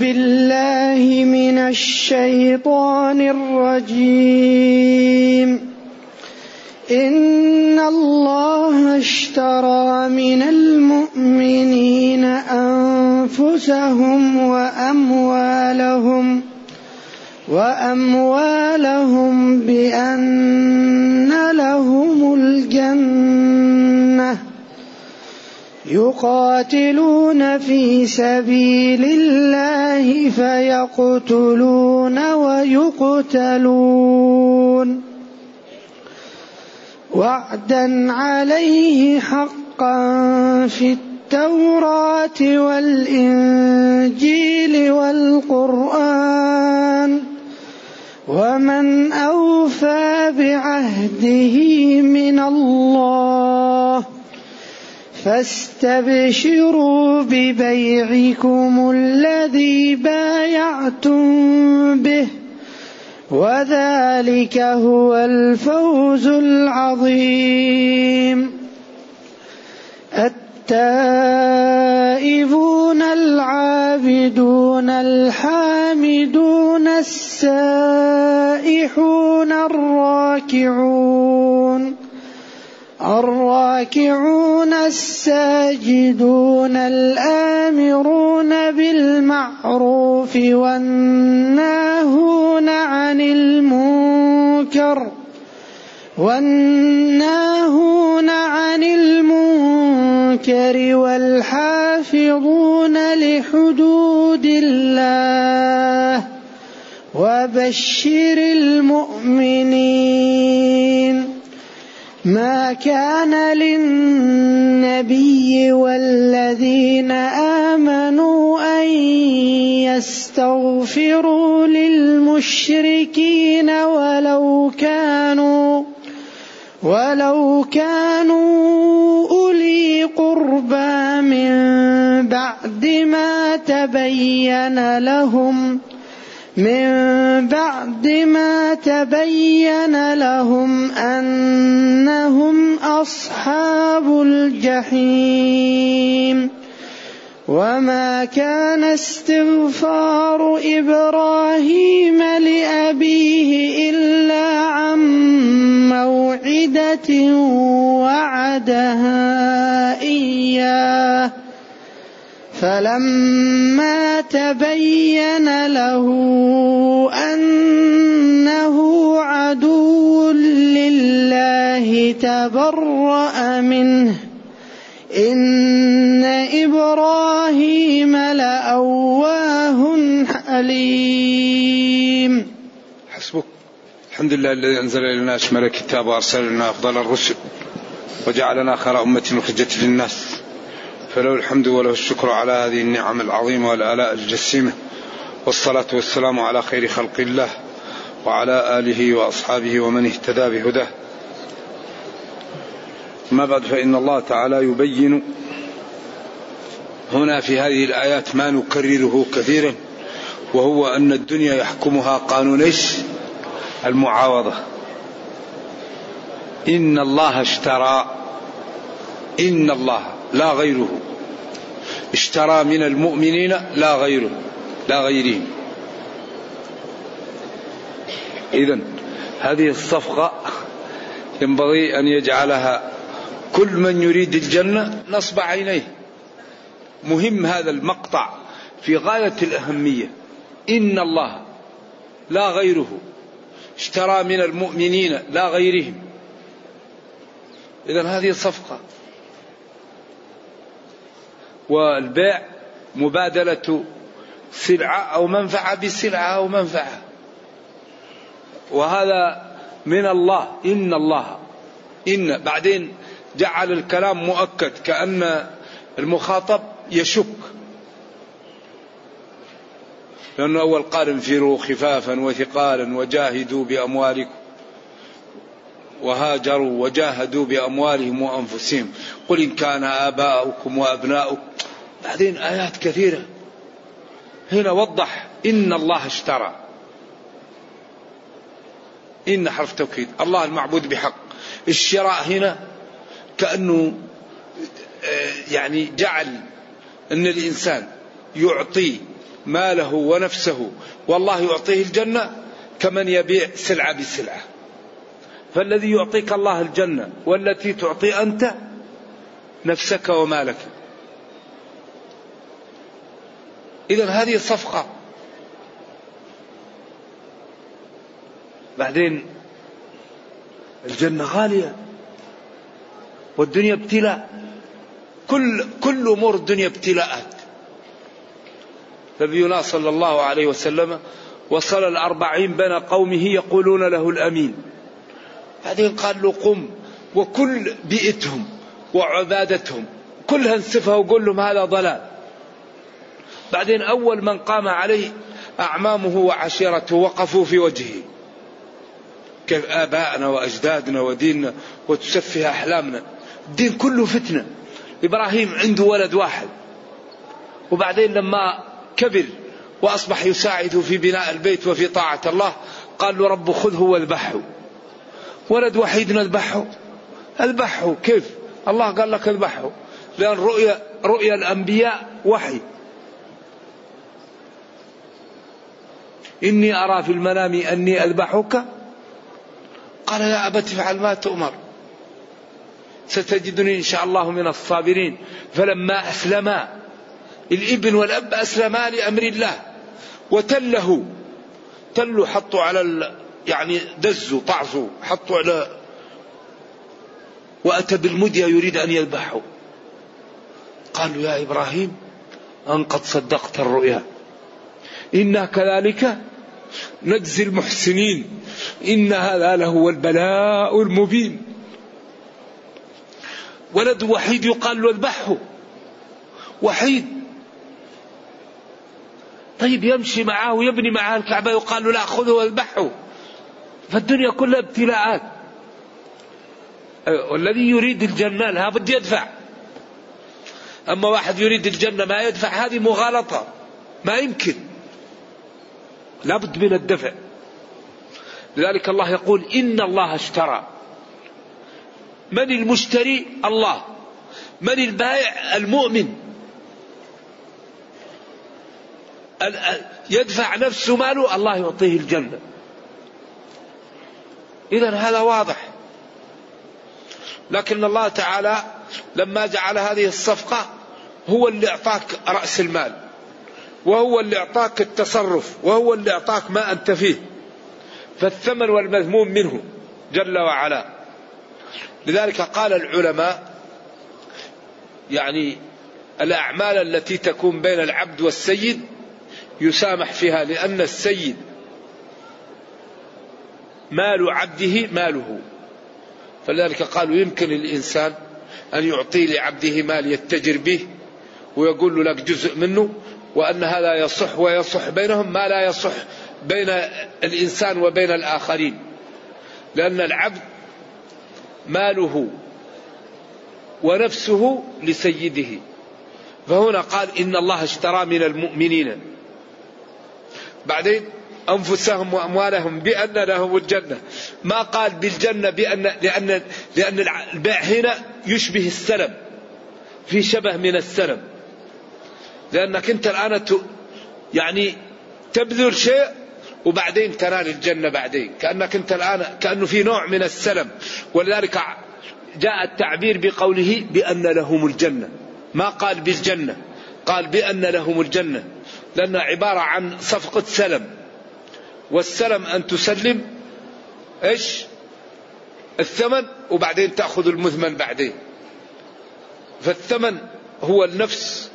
بالله من الشيطان الرجيم. إن الله اشترى من المؤمنين أنفسهم وأموالهم وأموالهم بأن يقاتلون في سبيل الله فيقتلون ويقتلون. وعدا عليه حقا في التوراة والإنجيل والقرآن. ومن أوفى بعهده من الله فاستبشروا ببيعكم الذي بايعتم به وذلك هو الفوز العظيم. التائبون العابدون الحامدون السائحون الراكعون. الراكعون الساجدون الآمرون بالمعروف والناهون عن المنكر والناهون عن المنكر والحافظون لحدود الله وبشر المؤمنين. ما كان للنبي والذين آمنوا أن يستغفروا للمشركين ولو كانوا ولو كانوا أولي قربى من بعد ما تبين لهم من بعد ما تبين لهم أنهم أصحاب الجحيم وما كان استغفار إبراهيم لأبيه إلا عن موعدة وعدها إياه فلما تبين له أنه عدو لله تبرأ منه. إن إبراهيم لأواه حليم. حسبك. الحمد لله الذي أنزل إلينا أشمل الكتاب وأرسل لنا أفضل الرسل وجعلنا خير أمة أخرجت للناس. فله الحمد وله الشكر على هذه النعم العظيمة والآلاء الجسيمة. والصلاة والسلام على خير خلق الله وعلى آله وأصحابه ومن اهتدى بهداه. ما بعد فإن الله تعالى يبين هنا في هذه الآيات ما نكرره كثيرا وهو أن الدنيا يحكمها قانون؟ المعاوضة. إن الله اشترى إن الله لا غيره. اشترى من المؤمنين لا غيره لا غيرهم. إذا هذه الصفقة ينبغي أن يجعلها كل من يريد الجنة نصب عينيه. مهم هذا المقطع في غاية الأهمية. إن الله لا غيره اشترى من المؤمنين لا غيرهم. إذا هذه صفقة والبيع مبادلة سلعة أو منفعة بسلعة أو منفعة. وهذا من الله. إن الله. إن. بعدين جعل الكلام مؤكد كأن المخاطب يشك. لأنه أول قال انفروا خفافا وثقالا وجاهدوا بأموالكم. وهاجروا وجاهدوا بأموالهم وأنفسهم. قل إن كان آباؤكم وأبناؤكم. بعدين آيات كثيرة. هنا وضح إن الله اشترى. إن حرف توكيد. الله المعبود بحق. الشراء هنا كأنه آه، يعني جعل أن الإنسان يعطي ماله ونفسه. والله يعطيه الجنة كمن يبيع سلعة بسلعة. فالذي يعطيك الله الجنة والتي تعطي أنت نفسك ومالك. إذا هذه صفقة بعدين الجنة غالية والدنيا ابتلاء. كل كل أمور الدنيا ابتلاءات نبينا صلى الله عليه وسلم وصل الأربعين بين قومه يقولون له الأمين. بعدين قال له قم وكل بيئتهم وعبادتهم كلها انسفها وقول لهم هذا ضلال. بعدين أول من قام عليه أعمامه وعشيرته وقفوا في وجهه. كيف آبائنا وأجدادنا وديننا وتسفه أحلامنا. الدين كله فتنة. إبراهيم عنده ولد واحد. وبعدين لما كبر وأصبح يساعد في بناء البيت وفي طاعة الله قال له رب خذه واذبحه ولد وحيد نذبحه اذبحه كيف؟ الله قال لك اذبحه لأن رؤيا رؤيا الأنبياء وحي. إني أرى في المنام أني أذبحك. قال يا أبت افعل ما تؤمر. ستجدني إن شاء الله من الصابرين. فلما أسلما الإبن والأب أسلما لأمر الله. وتله. تلوا حطوا على. يعني دزوا طعزوا حطوا على وأتى بالمدية يريد أن يذبحه قالوا يا إبراهيم أن قد صدقت الرؤيا. إنا كذلك نجزي المحسنين. إن هذا لهو البلاء المبين. ولد وحيد يقال له اذبحه. وحيد. طيب يمشي معه ويبني معه الكعبة يقال له لا خذه واذبحه. فالدنيا كلها ابتلاءات. والذي يريد الجنة لابد يدفع. أما واحد يريد الجنة ما يدفع هذه مغالطة. ما يمكن. لابد من الدفع. لذلك الله يقول إن الله اشترى. من المشتري؟ الله. من البائع؟ المؤمن. يدفع نفسه ماله الله يعطيه الجنة. إذا هذا واضح. لكن الله تعالى لما جعل هذه الصفقة هو اللي أعطاك رأس المال وهو اللي أعطاك التصرف وهو اللي أعطاك ما أنت فيه. فالثمن والمذموم منه جل وعلا. لذلك قال العلماء يعني الأعمال التي تكون بين العبد والسيد يسامح فيها لأن السيد مال عبده ماله. فلذلك قالوا يمكن الإنسان أن يعطي لعبده مال يتجر به ويقول له لك جزء منه وأن هذا يصح ويصح بينهم ما لا يصح بين الإنسان وبين الآخرين. لأن العبد ماله ونفسه لسيده. فهنا قال إن الله اشترى من المؤمنين. بعدين أنفسهم وأموالهم بأن لهم الجنة. ما قال بالجنة بأن لأن لأن البيع هنا يشبه السلم. في شبه من السلم. لأنك أنت الآن يعني تبذل شيء وبعدين تنال الجنة بعدين. كأنك أنت الآن كأنه في نوع من السلم. ولذلك جاء التعبير بقوله بأن لهم الجنة. ما قال بالجنة. قال بأن لهم الجنة. لأنها عبارة عن صفقة سلم. والسلم أن تسلم إيش؟ الثمن وبعدين تأخذ المثمن بعدين. فالثمن هو النفس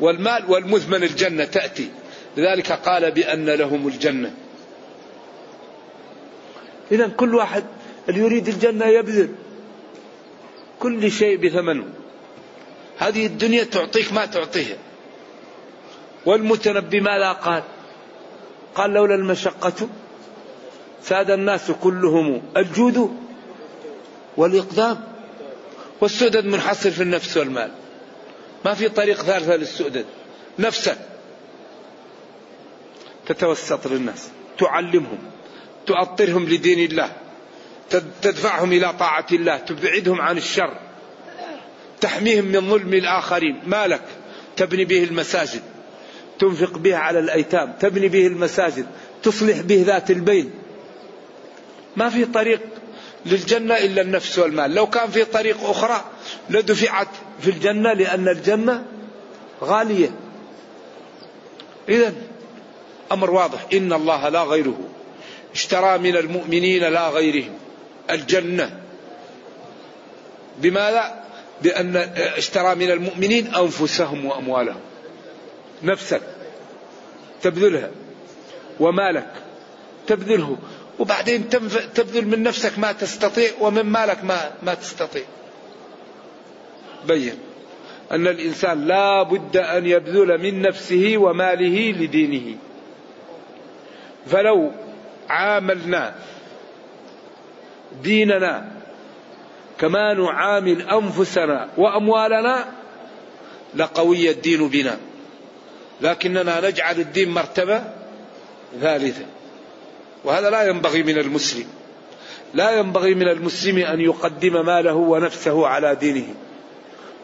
والمال والمثمن الجنة تأتي. لذلك قال بأن لهم الجنة. إذا كل واحد اللي يريد الجنة يبذل كل شيء بثمنه. هذه الدنيا تعطيك ما تعطيها. والمتنبي ماذا قال. قال لولا المشقة ساد الناس كلهم الجود والإقدام والسؤدد منحصر في النفس والمال. ما في طريق ثالثة للسؤدد. نفسك تتوسط للناس تعلمهم تؤطرهم لدين الله تدفعهم إلى طاعة الله تبعدهم عن الشر تحميهم من ظلم الآخرين. مالك تبني به المساجد. تنفق به على الأيتام تبني به المساجد تصلح به ذات البين ما في طريق للجنة إلا النفس والمال. لو كان في طريق أخرى لدفعت في الجنة لأن الجنة غالية. إذا أمر واضح. إن الله لا غيره. اشترى من المؤمنين لا غيرهم. الجنة. بماذا؟ بأن اشترى من المؤمنين أنفسهم وأموالهم. نفسك تبذلها. ومالك تبذله. وبعدين تبذل من نفسك ما تستطيع ومن مالك ما ما تستطيع. بين أن الإنسان لا بد أن يبذل من نفسه وماله لدينه. فلو عاملنا ديننا كما نعامل أنفسنا وأموالنا لقوي الدين بنا. لكننا نجعل الدين مرتبة ثالثة. وهذا لا ينبغي من المسلم لا ينبغي من المسلم أن يقدم ماله ونفسه على دينه.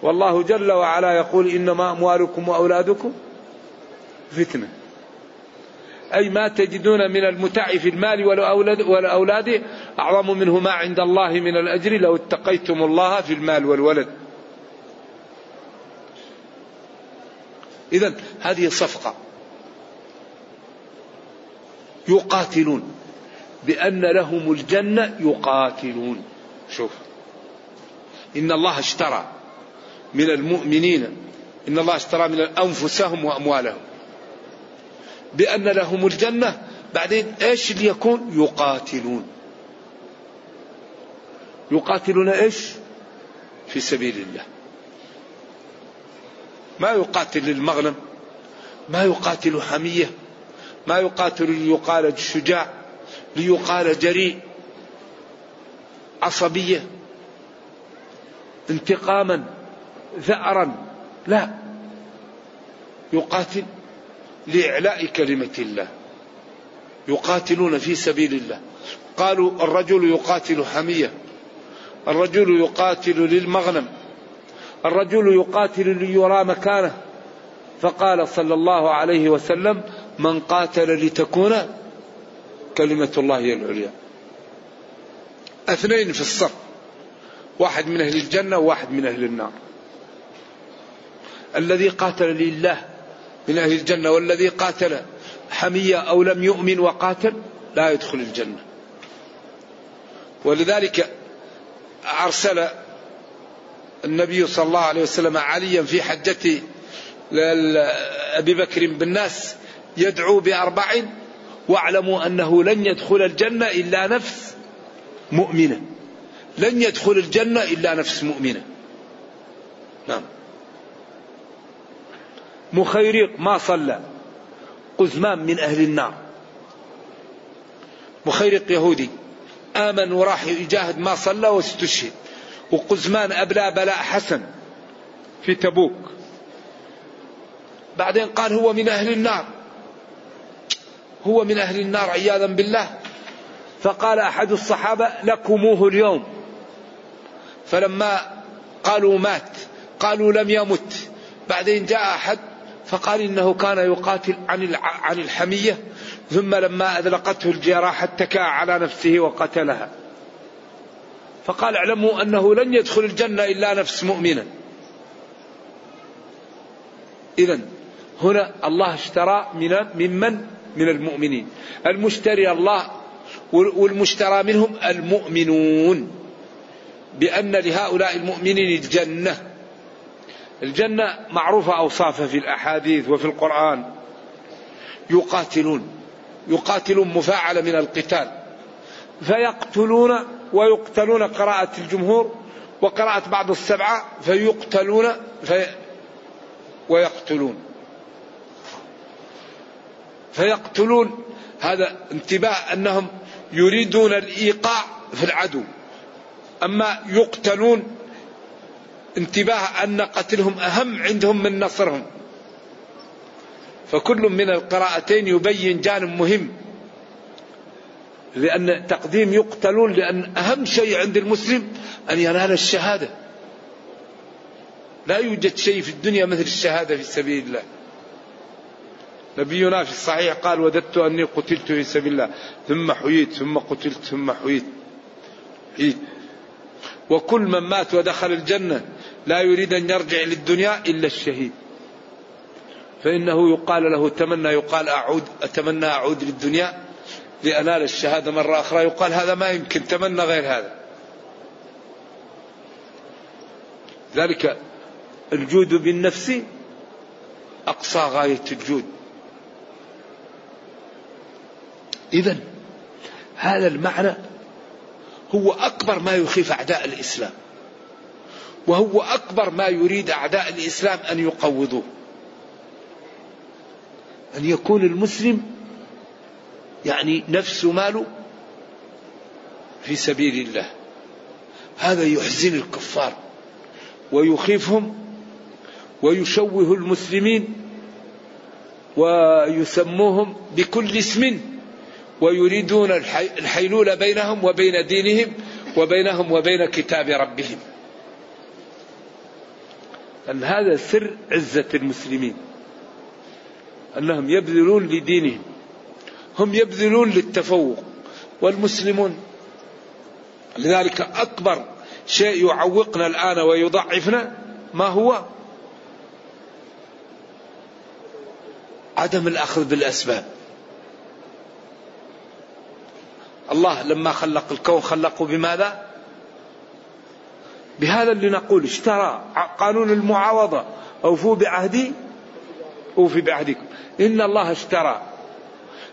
والله جل وعلا يقول إنما أموالكم وأولادكم فتنة. أي ما تجدون من المتع في المال والأولاد, أعظم منه ما عند الله من الأجر لو اتقيتم الله في المال والولد. إذا هذه صفقة. يقاتلون. بأن لهم الجنة يقاتلون. شوف. إن الله اشترى من المؤمنين. إن الله اشترى من أنفسهم وأموالهم. بأن لهم الجنة بعدين إيش اللي يكون؟ يقاتلون. يقاتلون إيش؟ في سبيل الله. ما يقاتل للمغنم ما يقاتل حمية ما يقاتل ليقال شجاع ليقال جريء عصبية انتقاما ثأرا لا. يقاتل لإعلاء كلمة الله. يقاتلون في سبيل الله. قالوا الرجل يقاتل حمية الرجل يقاتل للمغنم. الرجل يقاتل ليرى مكانه. فقال صلى الله عليه وسلم من قاتل لتكون كلمة الله هي العليا. اثنين في الصف. واحد من أهل الجنة وواحد من أهل النار. الذي قاتل لله من أهل الجنة والذي قاتل حمية أو لم يؤمن وقاتل لا يدخل الجنة. ولذلك أرسل النبي صلى الله عليه وسلم عليا في حجة أبي بكر بالناس يدعو بأربع واعلموا أنه لن يدخل الجنة إلا نفس مؤمنة. لن يدخل الجنة إلا نفس مؤمنة. نعم. مخيرق ما صلى. قزمان من أهل النار. مخيرق يهودي. آمن وراح يجاهد ما صلى واستشهد. وقزمان أبلى بلاء حسن في تبوك. بعدين قال هو من أهل النار. هو من أهل النار عياذا بالله. فقال أحد الصحابة لكموه اليوم. فلما قالوا مات قالوا لم يمت. بعدين جاء أحد فقال إنه كان يقاتل عن عن الحمية ثم لما أذلقته الجراح اتكى على نفسه وقتلها. فقال اعلموا أنه لن يدخل الجنة إلا نفس مؤمنة. إذا هنا الله اشترى من ممن؟ من المؤمنين. المشتري الله والمشترى منهم المؤمنون. بأن لهؤلاء المؤمنين الجنة. الجنة معروفة أوصافها في الأحاديث وفي القرآن. يقاتلون. يقاتلون مفاعلة من القتال. فيقتلون ويقتلون قراءة الجمهور وقراءة بعض السبعة فيقتلون في ويقتلون. فيقتلون. هذا انتباه أنهم يريدون الإيقاع في العدو. أما يقتلون انتباه أن قتلهم أهم عندهم من نصرهم. فكل من القراءتين يبين جانب مهم. لأن تقديم يقتلون لأن أهم شيء عند المسلم أن ينال الشهادة. لا يوجد شيء في الدنيا مثل الشهادة في سبيل الله. نبينا في الصحيح قال وددت أني قتلت في سبيل الله ثم حييت ثم قتلت ثم حييت حييت. وكل من مات ودخل الجنة لا يريد أن يرجع للدنيا إلا الشهيد. فإنه يقال له تمنى. يقال أعود أتمنى أعود للدنيا لأنال الشهادة مرة أخرى. يقال هذا ما يمكن تمنى غير هذا. ذلك الجود بالنفس أقصى غاية الجود. إذا هذا المعنى هو أكبر ما يخيف أعداء الإسلام وهو أكبر ما يريد أعداء الإسلام أن يقوضوه. أن يكون المسلم يعني نفس ماله في سبيل الله. هذا يحزن الكفار ويخيفهم ويشوه المسلمين ويسموهم بكل اسم ويريدون الحيلول بينهم وبين دينهم وبينهم وبين كتاب ربهم. أن هذا سر عزة المسلمين. أنهم يبذلون لدينهم. هم يبذلون للتفوق والمسلمون. لذلك أكبر شيء يعوقنا الآن ويضعفنا ما هو؟ عدم الأخذ بالأسباب. الله لما خلق الكون خلقه بماذا؟ بهذا اللي نقول اشترى قانون المعاوضة. أوفوا بعهدي أوفي بعهدكم. إن الله اشترى.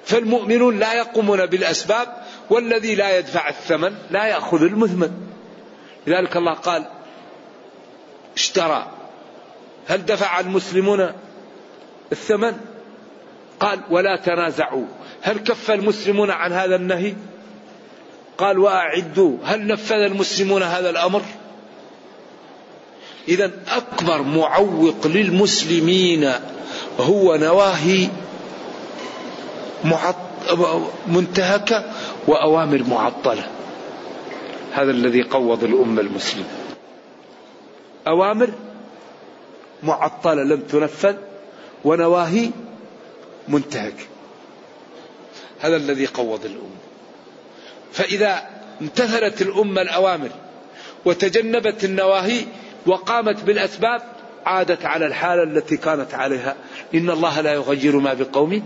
فالمؤمنون لا يقومون بالأسباب والذي لا يدفع الثمن لا يأخذ المثمن. لذلك الله قال اشترى. هل دفع المسلمون الثمن؟ قال ولا تنازعوا. هل كف المسلمون عن هذا النهي؟ قال وأعدوا. هل نفذ المسلمون هذا الأمر؟ اذا أكبر معوق للمسلمين هو نواهي منتهكة وأوامر معطلة. هذا الذي قوض الأمة المسلمة. أوامر معطلة لم تنفذ ونواهي منتهكه هذا الذي قوض الأمة. فإذا امتثلت الأمة الأوامر وتجنبت النواهي وقامت بالأسباب عادت على الحالة التي كانت عليها. إن الله لا يغير ما بقوم.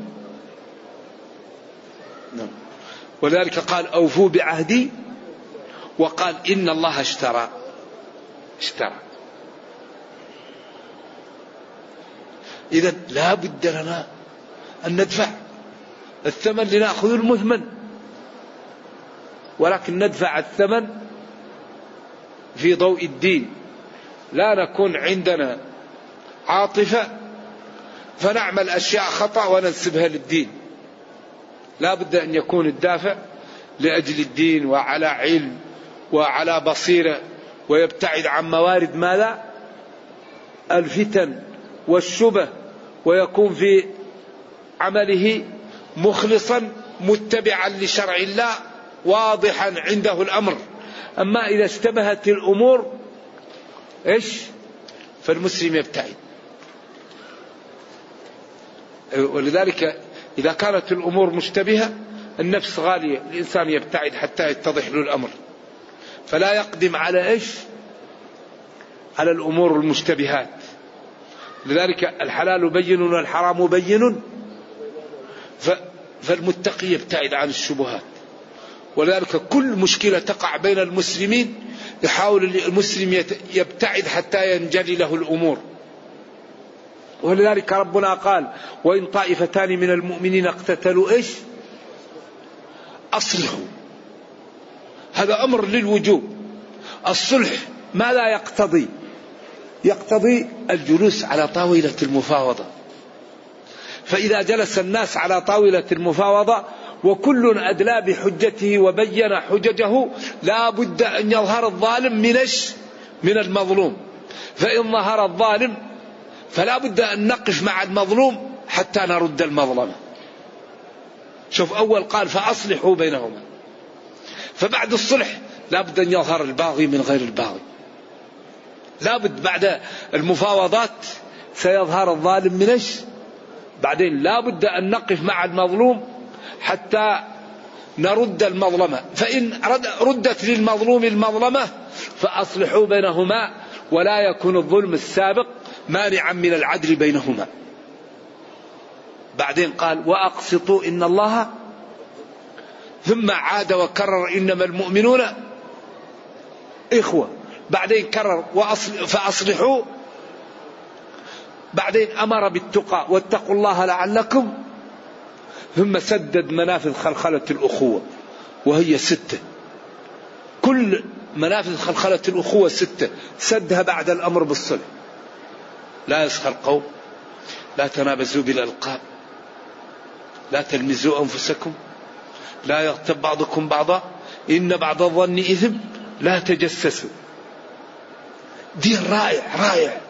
ولذلك قال أوفوا بعهدي وقال إن الله اشترى. اشترى. إذا لا بد لنا أن ندفع. الثمن لنأخذ المثمن. ولكن ندفع الثمن في ضوء الدين. لا نكون عندنا عاطفة فنعمل أشياء خطأ وننسبها للدين. لا بد أن يكون الدافع لأجل الدين وعلى علم وعلى بصيرة ويبتعد عن موارد ماذا؟ الفتن والشبه ويكون في عمله مخلصا متبعا لشرع الله واضحا عنده الأمر. أما إذا اشتبهت الأمور إيش؟ فالمسلم يبتعد. ولذلك إذا كانت الأمور مشتبهة النفس غالية الإنسان يبتعد حتى يتضح له الأمر. فلا يقدم على إيش؟ على الأمور المشتبهات. لذلك الحلال بين والحرام بين. فالمتقي يبتعد عن الشبهات. ولذلك كل مشكلة تقع بين المسلمين يحاول المسلم يبتعد حتى ينجلي له الأمور. ولذلك ربنا قال وإن طائفتان من المؤمنين اقتتلوا إيش؟ أصلحوا. هذا أمر للوجوب. الصلح ماذا يقتضي يقتضي الجلوس على طاولة المفاوضة. فإذا جلس الناس على طاولة المفاوضة وكل أدلى بحجته وبين حججه لا بد أن يظهر الظالم من من المظلوم. فإن ظهر الظالم فلا بد أن نقف مع المظلوم حتى نرد المظلمة شوف أول قال فأصلحوا بينهما. فبعد الصلح لا بد أن يظهر الباغي من غير الباغي. لا بد بعد المفاوضات سيظهر الظالم من إيش؟ بعدين لا بد أن نقف مع المظلوم حتى نرد المظلمة فإن ردت للمظلوم المظلمة فأصلحوا بينهما ولا يكون الظلم السابق. مانعا من العدل بينهما. بعدين قال وأقسطوا إن الله ثم عاد وكرر إنما المؤمنون إخوة. بعدين كرر وأصل فأصلحوا. بعدين أمر بالتقى واتقوا الله لعلكم. ثم سدد منافذ خلخلة الأخوة وهي ستة. كل منافذ خلخلة الأخوة ستة. سدها بعد الأمر بالصلح. لا يسخر قوم لا تنابزوا بالألقاب لا تلمزوا أنفسكم لا يغتب بعضكم بعضا إن بعض الظن إثم لا تجسسوا. دين رائع رائع.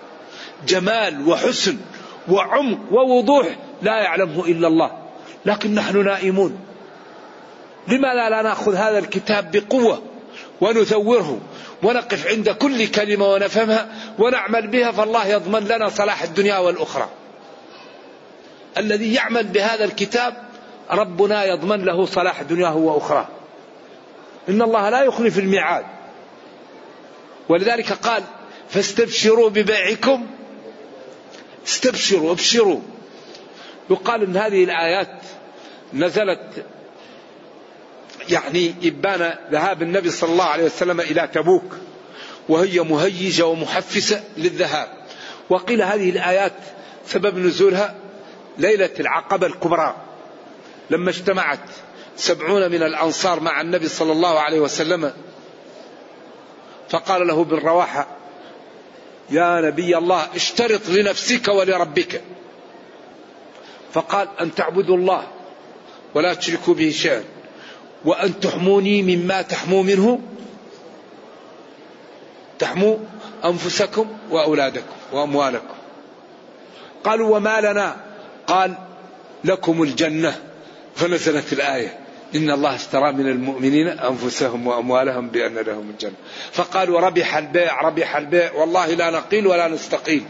جمال وحسن وعمق ووضوح لا يعلمه إلا الله. لكن نحن نائمون. لماذا لا نأخذ هذا الكتاب بقوة ونثوره ونقف عند كل كلمة ونفهمها ونعمل بها فالله يضمن لنا صلاح الدنيا والأخرى. الذي يعمل بهذا الكتاب ربنا يضمن له صلاح دنياه واخراه. إن الله لا يخلف الميعاد. ولذلك قال: فاستبشروا ببيعكم استبشروا أبشروا. يقال إن هذه الآيات نزلت يعني إبان ذهاب النبي صلى الله عليه وسلم إلى تبوك وهي مهيجة ومحفزة للذهاب. وقيل هذه الآيات سبب نزولها ليلة العقبة الكبرى لما اجتمعت سبعون من الأنصار مع النبي صلى الله عليه وسلم. فقال له بالرواحة يا نبي الله اشترط لنفسك ولربك. فقال أن تعبدوا الله ولا تشركوا به شيئا. وأن تحموني مما تحموا منه. تحموا أنفسكم وأولادكم وأموالكم. قالوا وما لنا؟ قال لكم الجنة. فنزلت الآية. إن الله اشترى من المؤمنين أنفسهم وأموالهم بأن لهم الجنة. فقالوا ربح البيع ربح البيع. والله لا نقيل ولا نستقيل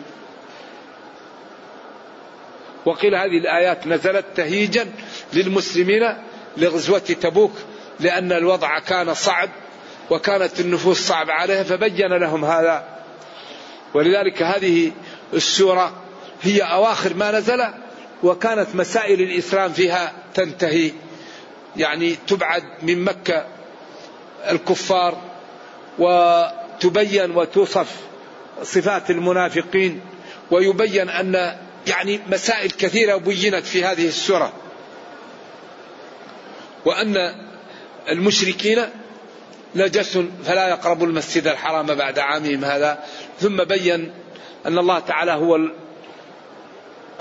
وقيل هذه الآيات نزلت تهيجا للمسلمين لغزوة تبوك لأن الوضع كان صعب وكانت النفوس صعب عليها فبين لهم هذا. ولذلك هذه السورة هي أواخر ما نزل وكانت مسائل الإسلام فيها تنتهي. يعني تبعد من مكة الكفار وتبين وتوصف صفات المنافقين ويبين أن يعني مسائل كثيرة بينت في هذه السورة. وأن المشركين نجس فلا يقربوا المسجد الحرام بعد عامهم هذا. ثم بين أن الله تعالى هو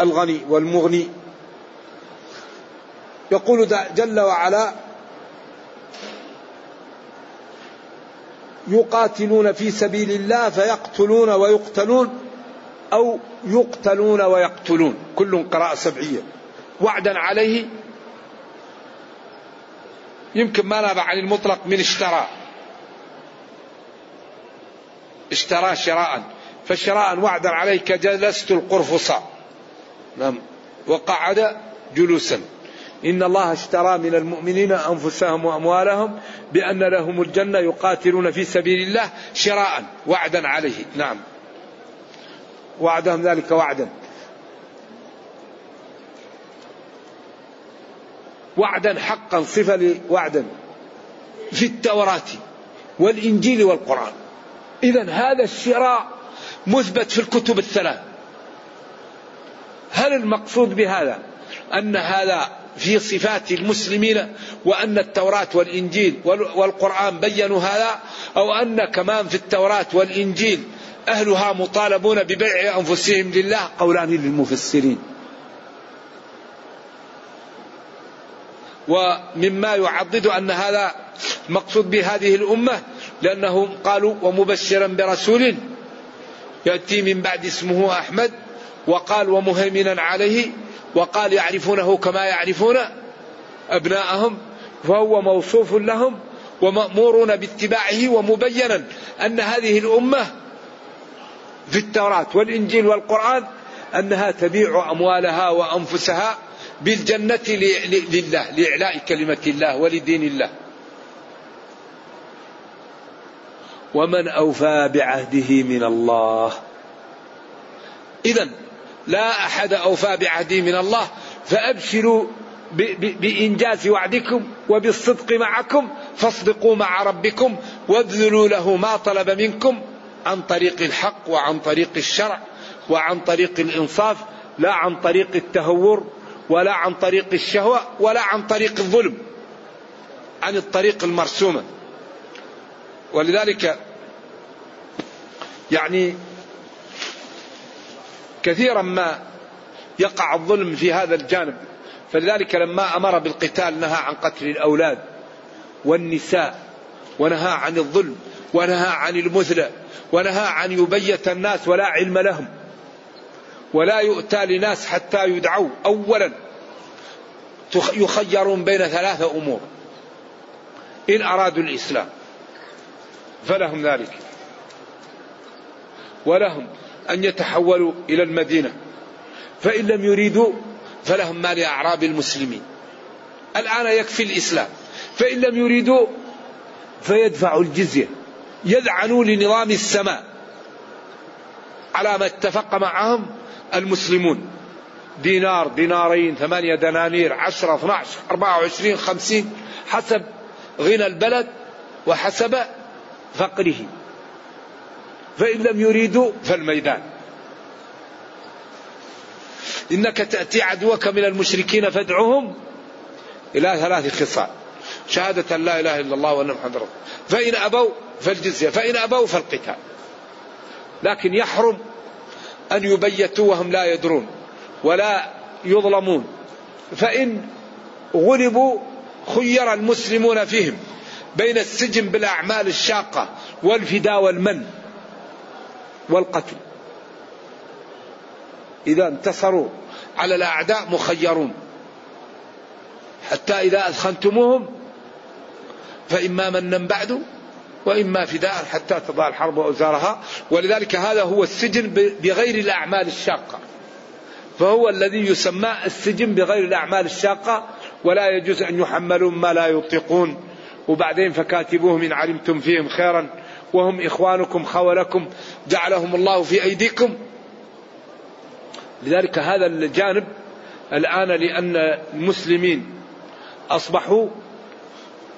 الغني والمغني. يقول جل وعلا يقاتلون في سبيل الله فيقتلون ويقتلون أو يقتلون ويقتلون. كل قراءة سبعية. وعدا عليه يمكن ما نابع عن المطلق من اشترى. اشترى شراء. فشراء وعدا عليك جلست القرفصاء نعم. وقعد جلوسا. إن الله اشترى من المؤمنين أنفسهم وأموالهم بأن لهم الجنة يقاتلون في سبيل الله شراء وعدا عليه. نعم. وعدهم ذلك وعدا. وعدا حقا صفة لوعدا في التوراة والإنجيل والقرآن. إذا هذا الشراء مثبت في الكتب الثلاث. هل المقصود بهذا أن هذا في صفات المسلمين وأن التوراة والإنجيل والقرآن بينوا هذا؟ أو أن كمان في التوراة والإنجيل أهلها مطالبون ببيع أنفسهم لله؟ قولان للمفسرين. ومما يعضد أن هذا مقصود بهذه الأمة لأنهم قالوا ومبشرا برسول يأتي من بعد اسمه أحمد وقال ومهيمنا عليه وقال يعرفونه كما يعرفون أبناءهم فهو موصوف لهم ومأمورون باتباعه ومبينا أن هذه الأمة في التوراة والإنجيل والقرآن أنها تبيع أموالها وأنفسها بالجنة لله لإعلاء كلمة الله ولدين الله. ومن أوفى بعهده من الله. إذا لا أحد أوفى بعهده من الله فأبشروا بإنجاز وعدكم وبالصدق معكم فاصدقوا مع ربكم وابذلوا له ما طلب منكم عن طريق الحق وعن طريق الشرع وعن طريق الإنصاف لا عن طريق التهور ولا عن طريق الشهوة ولا عن طريق الظلم عن الطريق المرسومة. ولذلك يعني كثيرا ما يقع الظلم في هذا الجانب. فلذلك لما أمر بالقتال نهى عن قتل الأولاد والنساء ونهى عن الظلم ونهى عن المثلى ونهى عن يبيت الناس ولا علم لهم. ولا يؤتى لناس حتى يدعوا. اولا يخيرون بين ثلاثة أمور. إن أرادوا الإسلام فلهم ذلك. ولهم أن يتحولوا إلى المدينة. فإن لم يريدوا فلهم ما لأعراب المسلمين. الآن يكفي الإسلام. فإن لم يريدوا فيدفعوا الجزية. يذعنوا لنظام السماء. على ما اتفق معهم المسلمون. دينار دينارين ثمانية دنانير عشرة 12 24 50 حسب غنى البلد وحسب فقره. فإن لم يريدوا فالميدان. إنك تأتي عدوك من المشركين فادعهم إلى ثلاث خصال. شهادة لا إله إلا الله وأن محمد رسول فإن أبوا فالجزية فإن أبوا فالقتال. لكن يحرم أن يبيتوا وهم لا يدرون ولا يظلمون. فإن غلبوا خير المسلمون فيهم بين السجن بالأعمال الشاقة والفداء والمن والقتل. إذا انتصروا على الأعداء مخيرون. حتى إذا أثخنتموهم فإما منا بعد وإما فداء حتى تضع الحرب أوزارها ولذلك هذا هو السجن بغير الأعمال الشاقة. فهو الذي يسمى السجن بغير الأعمال الشاقة. ولا يجوز أن يحملوا ما لا يطيقون. وبعدين فكاتبوهم إن علمتم فيهم خيرا. وهم إخوانكم خولكم جعلهم الله في أيديكم. لذلك هذا الجانب الآن لأن المسلمين أصبحوا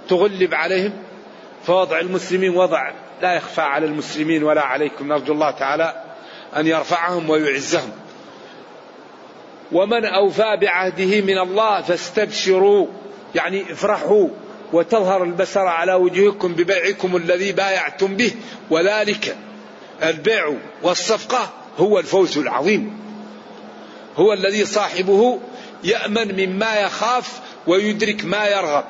تغلب عليهم. فوضع المسلمين وضع. لا يخفى على المسلمين ولا عليكم. نرجو الله تعالى أن يرفعهم ويعزهم. ومن أوفى بعهده من الله فاستبشروا. يعني افرحوا وتظهر البسر على وجوهكم ببيعكم الذي بايعتم به. وذلك البيع والصفقة هو الفوز العظيم. هو الذي صاحبه يأمن مما يخاف ويدرك ما يرغب.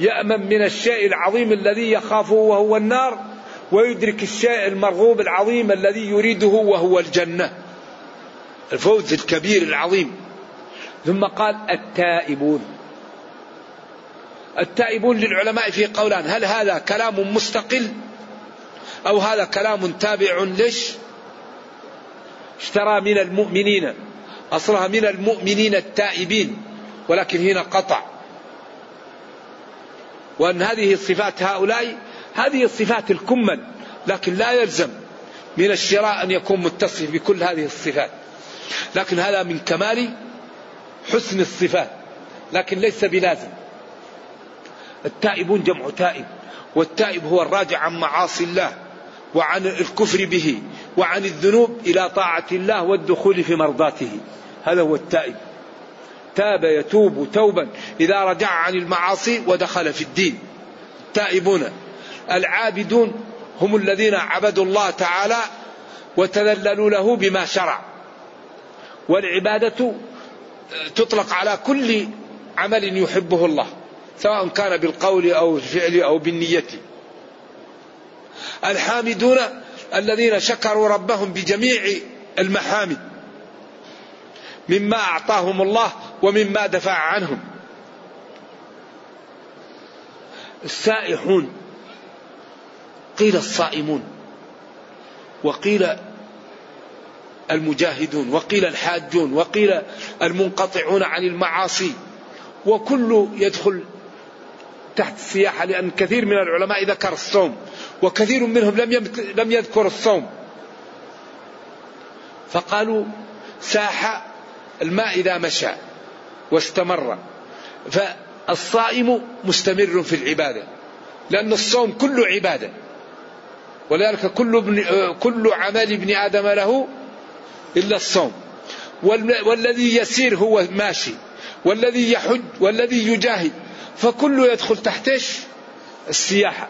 يأمن من الشيء العظيم الذي يخافه وهو النار ويدرك الشيء المرغوب العظيم الذي يريده وهو الجنة. الفوز الكبير العظيم. ثم قال التائبون. التائبون للعلماء في قولان هل هذا كلام مستقل؟ أو هذا كلام تابع ليش؟ اشترى من المؤمنين. أصلها من المؤمنين التائبين. ولكن هنا قطع. وأن هذه الصفات هؤلاء هذه الصفات الكمل لكن لا يلزم من الشراء أن يكون متصف بكل هذه الصفات. لكن هذا من كمال حسن الصفات لكن ليس بلازم. التائبون جمع تائب والتائب هو الراجع عن معاصي الله وعن الكفر به وعن الذنوب إلى طاعة الله والدخول في مرضاته. هذا هو التائب. تاب يتوب توبا إذا رجع عن المعاصي ودخل في الدين. تائبون. العابدون هم الذين عبدوا الله تعالى وتذللوا له بما شرع. والعبادة تطلق على كل عمل يحبه الله سواء كان بالقول أو الفعل أو بالنية. الحامدون الذين شكروا ربهم بجميع المحامد مما أعطاهم الله ومما دفع عنهم. السائحون. قيل الصائمون. وقيل المجاهدون. وقيل الحاجون. وقيل المنقطعون عن المعاصي. وكل يدخل تحت السياحة لأن كثير من العلماء ذكر الصوم. وكثير منهم لم لم يذكر الصوم. فقالوا ساح الماء إذا مشى. واستمر. فالصائم مستمر في العبادة لأن الصوم كله عبادة. ولذلك كل, ابن كل عمل ابن آدم له إلا الصوم. والذي يسير هو ماشي والذي يحج والذي يجاهد. فكله يدخل تحتش السياحة.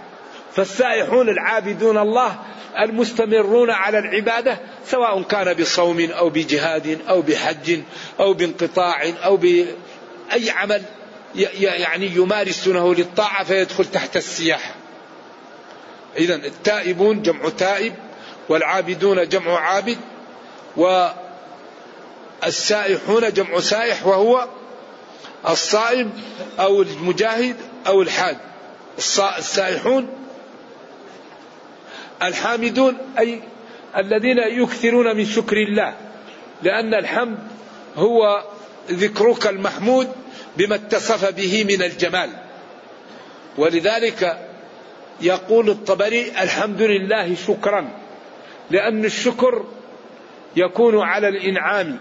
فالسائحون العابدون الله المستمرون على العبادة سواء كان بصوم أو بجهاد أو بحج أو بانقطاع أو بأي عمل يعني يمارسونه للطاعة فيدخل تحت السياحة. إذا التائبون جمع تائب والعابدون جمع عابد والسائحون جمع سائح وهو الصائم أو المجاهد أو الحاج. السائحون الحامدون أي الذين يكثرون من شكر الله لأن الحمد هو ذكرك المحمود بما اتصف به من الجمال. ولذلك يقول الطبري الحمد لله شكرا لأن الشكر يكون على الإنعام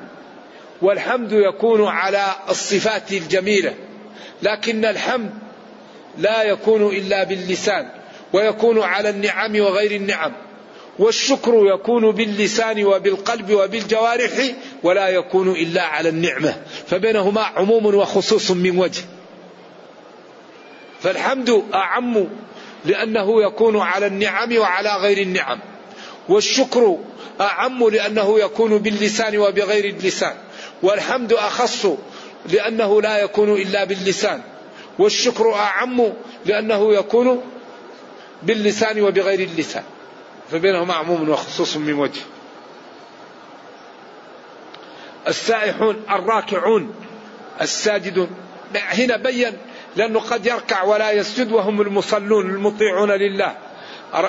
والحمد يكون على الصفات الجميلة لكن الحمد لا يكون إلا باللسان. ويكون على النعم وغير النعم. والشكر يكون باللسان وبالقلب وبالجوارح ولا يكون إلا على النعمة. فبينهما عموم وخصوص من وجه. فالحمد أعم لأنه يكون على النعم وعلى غير النعم. والشكر أعم لأنه يكون باللسان وبغير اللسان. والحمد أخص لأنه لا يكون إلا باللسان. والشكر أعم لأنه يكون باللسان وبغير اللسان. فبينهما عموم وخصوص من وجه. السائحون الراكعون الساجدون. هنا بين لأنه قد يركع ولا يسجد وهم المصلون المطيعون لله.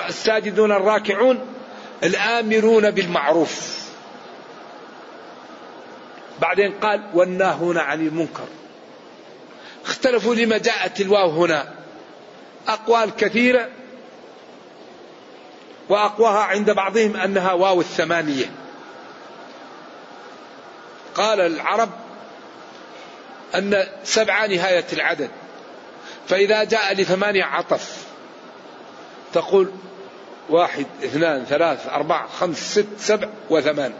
الساجدون الراكعون الآمرون بالمعروف. بعدين قال والناهون عن المنكر. اختلفوا لما جاءت الواو هنا. أقوال كثيرة. وأقواها عند بعضهم أنها واو الثمانية. قال العرب أن سبعة نهاية العدد. فإذا جاء لثمانية عطف. تقول واحد اثنان ثلاث أربعة خمس ست سبع وثمان.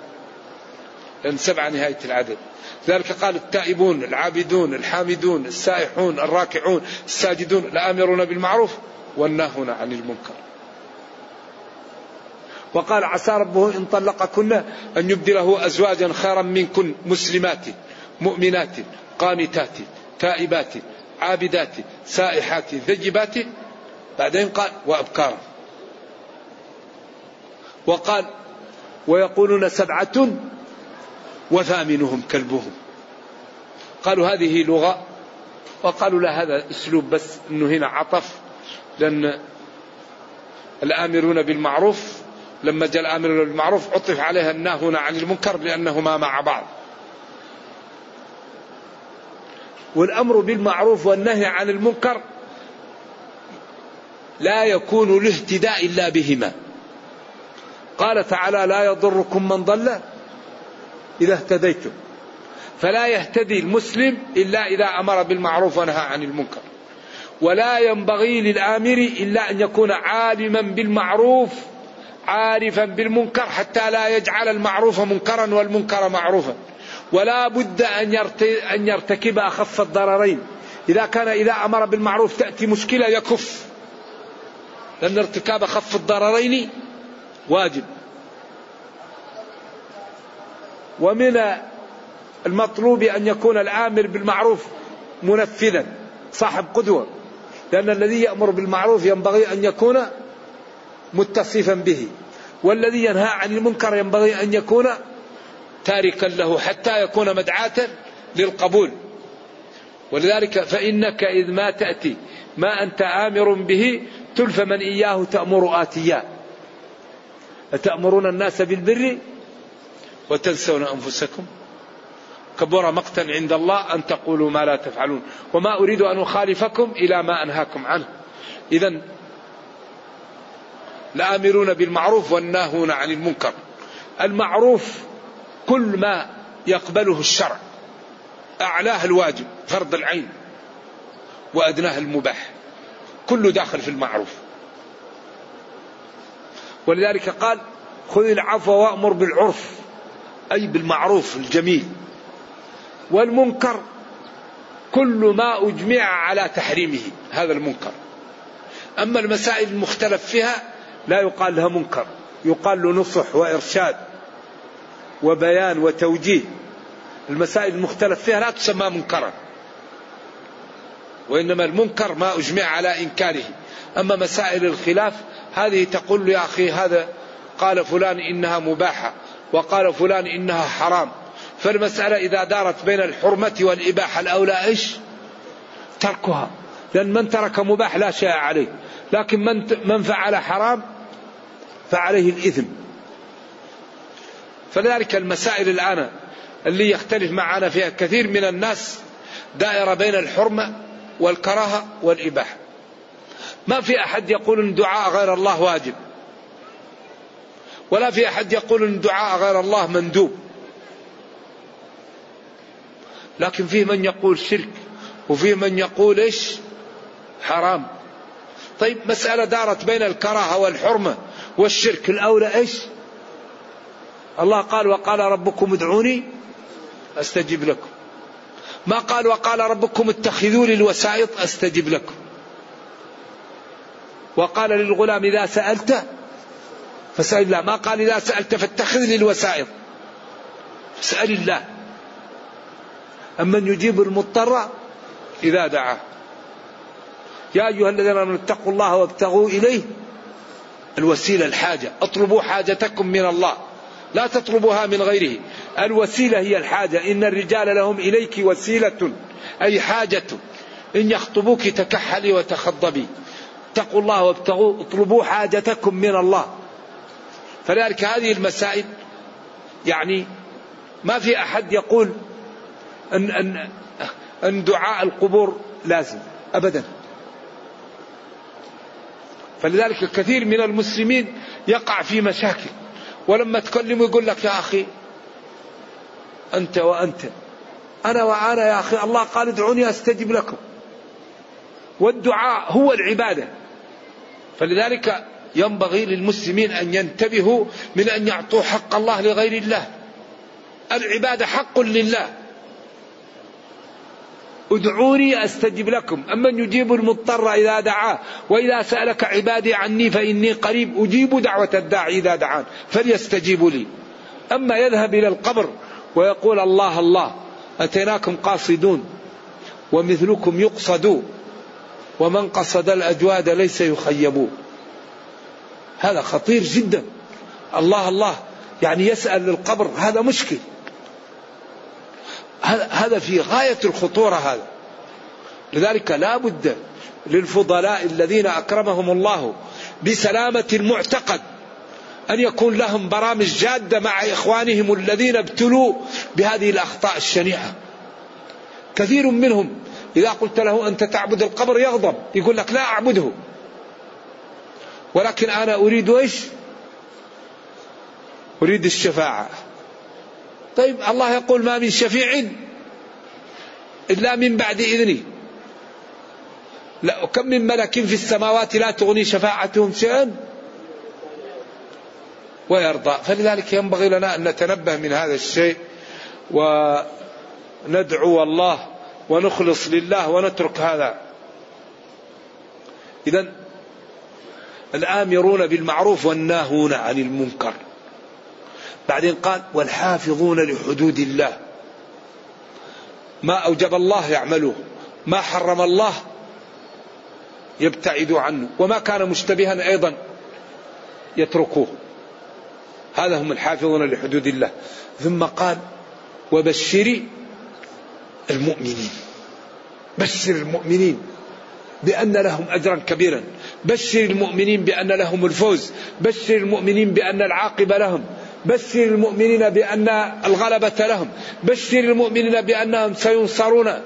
لأن سبعة نهاية العدد. ذلك قال التائبون العابدون الحامدون السائحون الراكعون الساجدون الآمرون بالمعروف والناهون عن المنكر. وقال عسى ربه إن طلقكن أن يبدله أزواجا خيرا منكن مسلمات مؤمنات قانتات تائبات عابدات سائحات ذجبات بعدين قال وأبكارا. وقال ويقولون سبعة وثامنهم كلبهم. قالوا هذه لغة وقالوا لا هذا أسلوب بس إنه هنا عطف لأن الآمرون بالمعروف لما جاء الأمر بالمعروف عطف عليها الناهون عن المنكر لأنهما مع بعض. والأمر بالمعروف والنهي عن المنكر لا يكون الاهتداء إلا بهما. قال تعالى لا يضركم من ضل إذا اهتديتم. فلا يهتدي المسلم إلا إذا أمر بالمعروف ونهى عن المنكر. ولا ينبغي للآمر إلا أن يكون عالما بالمعروف عارفا بالمنكر حتى لا يجعل المعروف منكرا والمنكر معروفا. ولا بد أن أن يرتكب أخف الضررين. إذا كان إذا أمر بالمعروف تأتي مشكلة يكف. لأن ارتكاب أخف الضررين واجب. ومن المطلوب أن يكون الآمر بالمعروف منفذا صاحب قدوة. لأن الذي يأمر بالمعروف ينبغي أن يكون متصفا به. والذي ينهى عن المنكر ينبغي أن يكون تاركا له حتى يكون مدعاة للقبول. ولذلك فإنك إذ ما تأتي ما أنت آمر به تلف من إياه تأمر آتيا. أتأمرون الناس بالبر وتنسون أنفسكم؟ كبر مقتا عند الله أن تقولوا ما لا تفعلون. وما أريد أن أخالفكم إلى ما أنهاكم عنه. إذا لآمرون بالمعروف والناهون عن المنكر. المعروف كل ما يقبله الشرع. أعلاه الواجب فرض العين. وأدناه المباح. كله داخل في المعروف. ولذلك قال خذ العفو وأمر بالعرف. أي بالمعروف الجميل. والمنكر كل ما أجمع على تحريمه هذا المنكر. أما المسائل المختلف فيها لا يقال لها منكر يقال له نصح وإرشاد وبيان وتوجيه. المسائل المختلف فيها لا تسمى منكرا وإنما المنكر ما أجمع على إنكاره. أما مسائل الخلاف هذه تقول يا أخي هذا قال فلان إنها مباحة وقال فلان إنها حرام. فالمسألة إذا دارت بين الحرمة والإباحة الأولى إيش؟ تركها. لأن من ترك مباح لا شيء عليه لكن من من فعل حرام فعليه الإثم. فلذلك المسائل الآن اللي يختلف معنا فيها كثير من الناس دائرة بين الحرمة والكراهة والإباحة. ما في أحد يقول أن دعاء غير الله واجب. ولا في أحد يقول أن دعاء غير الله مندوب. لكن فيه من يقول شرك وفيه من يقول إيش؟ حرام. طيب مسألة دارت بين الكراهة والحرمة. والشرك الأولى إيش؟ الله قال وقال ربكم ادعوني أستجب لكم. ما قال وقال ربكم اتخذوا لي الوسائط أستجب لكم. وقال للغلام إذا سألت فسأل الله. ما قال إذا سألت فاتخذ لي الوسائط فاسأل الله. أمن يجيب المضطر إذا دعاه. يا أيها الذين آمنوا اتقوا الله وابتغوا إليه الوسيلة الحاجة. اطلبوا حاجتكم من الله. لا تطلبها من غيره. الوسيلة هي الحاجة. إن الرجال لهم إليك وسيلة أي حاجة. إن يخطبوك تكحلي وتخضبي. اتقوا الله وابتغوا اطلبوا حاجتكم من الله. فلذلك هذه المسائل يعني ما في أحد يقول أن, أن, أن دعاء القبور لازم. أبدا. فلذلك كثير من المسلمين يقع في مشاكل. ولما تكلمه يقول لك يا أخي أنت وأنت. أنا وأنا يا أخي الله قال ادعوني أستجب لكم. والدعاء هو العبادة. فلذلك ينبغي للمسلمين أن ينتبهوا من أن يعطوا حق الله لغير الله. العبادة حق لله. ادعوني أستجب لكم. امن يجيب المضطر إذا دعاه وإذا سألك عبادي عني فإني قريب أجيب دعوة الداعي إذا دعان فليستجيبوا لي. أما يذهب إلى القبر ويقول الله الله أتيناكم قاصدون ومثلكم يقصد ومن قصد الأجواد ليس يخيب. هذا خطير جدا. الله الله يعني يسأل للقبر هذا مشكل. هذا في غاية الخطورة هذا. لذلك لا بد للفضلاء الذين أكرمهم الله بسلامة المعتقد أن يكون لهم برامج جادة مع إخوانهم الذين ابتلوا بهذه الأخطاء الشنيعة. كثير منهم إذا قلت له أنت تعبد القبر يغضب يقول لك لا أعبده. ولكن أنا أريد إيش؟ أريد الشفاعة. طيب الله يقول ما من شفيع إلا من بعد إذنه لا وكم من ملك في السماوات لا تغني شفاعتهم شيئا ويرضى. فلذلك ينبغي لنا أن نتنبه من هذا الشيء وندعو الله ونخلص لله ونترك هذا. إذا الآمرون بالمعروف والناهون عن المنكر. بعدين قال والحافظون لحدود الله. ما أوجب الله يعملوه ما حرم الله يبتعد عنه وما كان مشتبها أيضا يتركوه. هذا هم الحافظون لحدود الله. ثم قال وبشر المؤمنين. بشر المؤمنين بأن لهم أجرا كبيرا. بشر المؤمنين بأن لهم الفوز. بشر المؤمنين بأن العاقبة لهم. بشر المؤمنين بأن الغلبة لهم بشر المؤمنين بأنهم سينصرون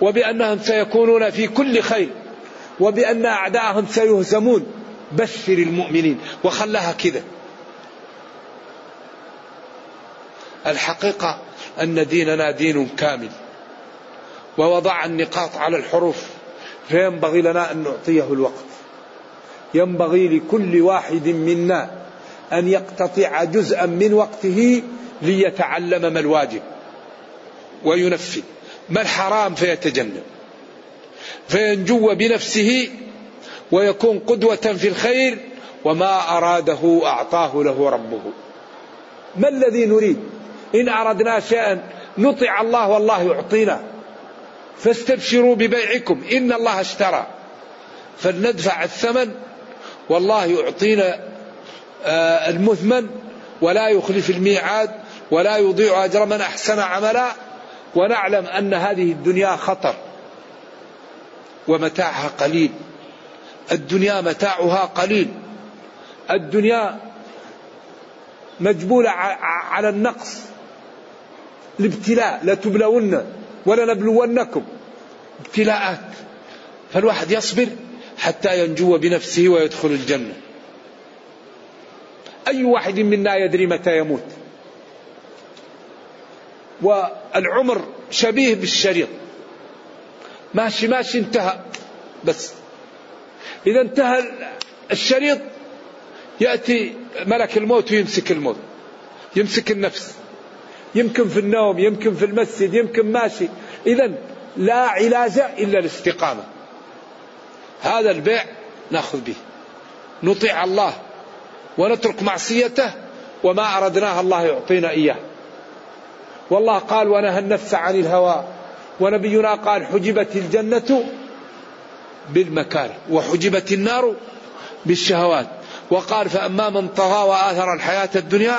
وبأنهم سيكونون في كل خير وبأن أعداءهم سيهزمون. بشر المؤمنين وخلاها كذا. الحقيقة أن ديننا دين كامل ووضع النقاط على الحروف. فينبغي لنا أن نعطيه الوقت. ينبغي لكل واحد منا أن يقتطع جزءا من وقته ليتعلم ما الواجب وينفذ ما الحرام فيتجنب فينجو بنفسه ويكون قدوة في الخير وما أراده أعطاه له ربه. ما الذي نريد؟ إن أردنا شيئا نطع الله والله يعطينا فاستبشروا ببيعكم إن الله اشترى فلندفع الثمن والله يعطينا المثمن ولا يخلف الميعاد ولا يضيع أجر من أحسن عملا. ونعلم أن هذه الدنيا خطر ومتاعها قليل. الدنيا متاعها قليل. الدنيا مجبولة على النقص. الابتلاء لتبلون ولنبلونكم ابتلاءات. فالواحد يصبر حتى ينجو بنفسه ويدخل الجنة. أي واحد منا يدري متى يموت. والعمر شبيه بالشريط. ماشي ماشي انتهى. بس. إذا انتهى الشريط يأتي ملك الموت ويمسك الموت. يمسك النفس. يمكن في النوم يمكن في المسجد يمكن ماشي. إذا لا علاج إلا الاستقامة. هذا البيع نأخذ به. نطيع الله. ونترك معصيته وما أردناه الله يعطينا إياه. والله قال ونهى النفس عن الهوى. ونبينا قال حجبت الجنة بالمكاره وحجبت النار بالشهوات. وقال فأما من طغى وآثر الحياة الدنيا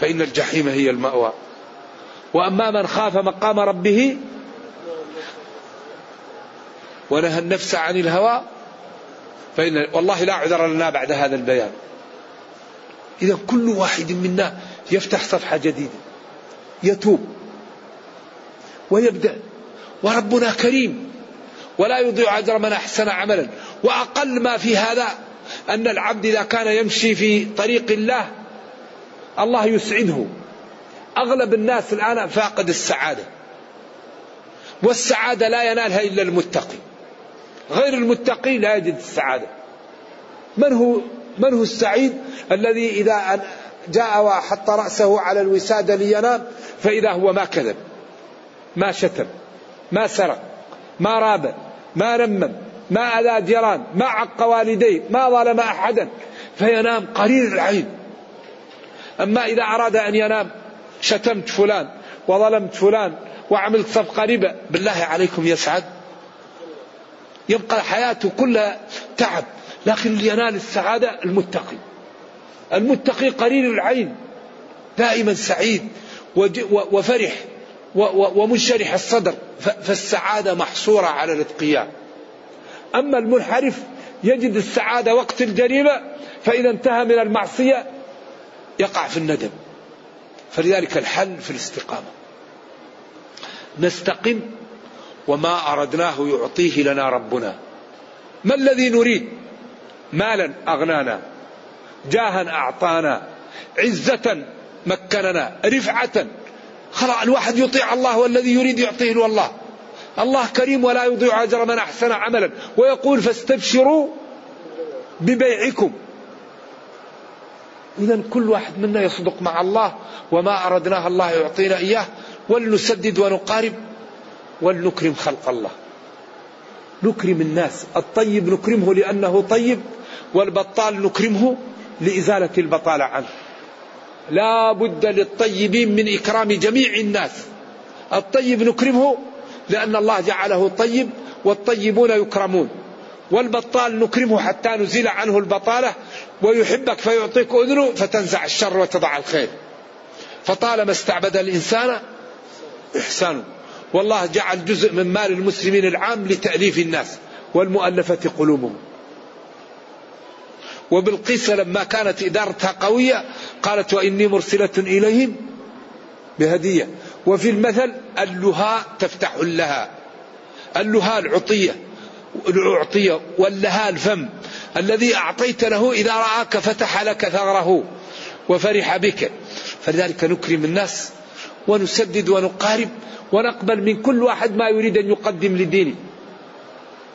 فإن الجحيم هي المأوى. وأما من خاف مقام ربه ونهى النفس عن الهوى فإن والله لا عذر لنا بعد هذا البيان. إذا كل واحد منا يفتح صفحة جديدة يتوب ويبدأ وربنا كريم ولا يضيع أجر من أحسن عملا. وأقل ما في هذا أن العبد إذا كان يمشي في طريق الله الله يسعده أغلب الناس الآن فاقد السعادة والسعادة لا ينالها إلا المتقي. غير المتقي لا يجد السعادة. من هو من هو السعيد؟ الذي إذا جاء وحط رأسه على الوسادة لينام فإذا هو ما كذب ما شتم ما سرق ما راب ما رمم ما أذى جيران ما عق والديه ما ظلم أحدا فينام قرير العين. أما إذا أراد أن ينام شتمت فلان وظلمت فلان وعملت صفقة ربا بالله عليكم يسعد يبقى حياته كلها تعب لكن لينال السعادة المتقي. المتقي قرير العين دائما سعيد وفرح ومنشرح الصدر فالسعادة محصورة على الاتقياء. أما المنحرف يجد السعادة وقت الجريمة فإذا انتهى من المعصية يقع في الندم. فلذلك الحل في الاستقامة. نستقم وما أردناه يعطيه لنا ربنا. ما الذي نريد؟ مالا أغنانا جاها أعطانا عزة مكننا رفعة خلاص الواحد يطيع الله والذي يريد يعطيه له الله. الله كريم ولا يضيع أجر من أحسن عملا. ويقول فاستبشروا ببيعكم. إذا كل واحد منا يصدق مع الله وما أردناه الله يعطينا إياه ولنسدد ونقارب. ولنكرم خلق الله. نكرم الناس. الطيب نكرمه لأنه طيب والبطال نكرمه لإزالة البطالة عنه. لا بد للطيبين من إكرام جميع الناس. الطيب نكرمه لأن الله جعله طيب والطيبون يكرمون. والبطال نكرمه حتى نزيل عنه البطالة ويحبك فيعطيك أذنه فتنزع الشر وتضع الخير. فطالما استعبد الإنسان إحسانه. والله جعل جزء من مال المسلمين العام لتأليف الناس والمؤلفة قلوبهم. وبالقيس لما كانت إدارتها قوية قالت وإني مرسلة إليهم بهدية. وفي المثل اللهاء تفتح اللها اللهاء العطية. العطية واللها الفم. الذي أعطيت له إذا رآك فتح لك ثغره وفرح بك. فلذلك نكرم الناس ونسدد ونقارب ونقبل من كل واحد ما يريد أن يقدم لدينه.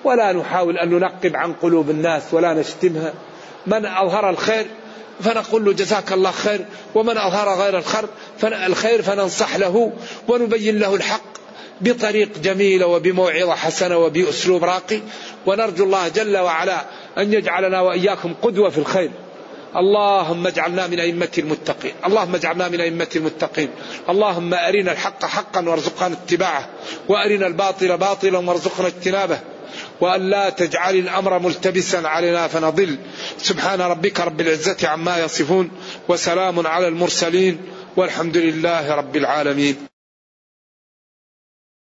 ولا نحاول أن ننقب عن قلوب الناس ولا نشتمها. من أظهر الخير فنقول له جزاك الله خير ومن أظهر غير الخير الخير فننصح له ونبين له الحق بطريق جميلة وبموعظة حسنة وبأسلوب راقي. ونرجو الله جل وعلا أن يجعلنا وإياكم قدوة في الخير. اللهم اجعلنا من أئمة المتقين. اللهم اجعلنا من أئمة المتقين. اللهم أرنا الحق حقا وارزقنا اتباعه وأرنا الباطل باطلا وارزقنا اجتنابه وأن لا تجعل الأمر ملتبسا علينا فنضل. سبحان ربك رب العزة عما يصفون وسلام على المرسلين والحمد لله رب العالمين.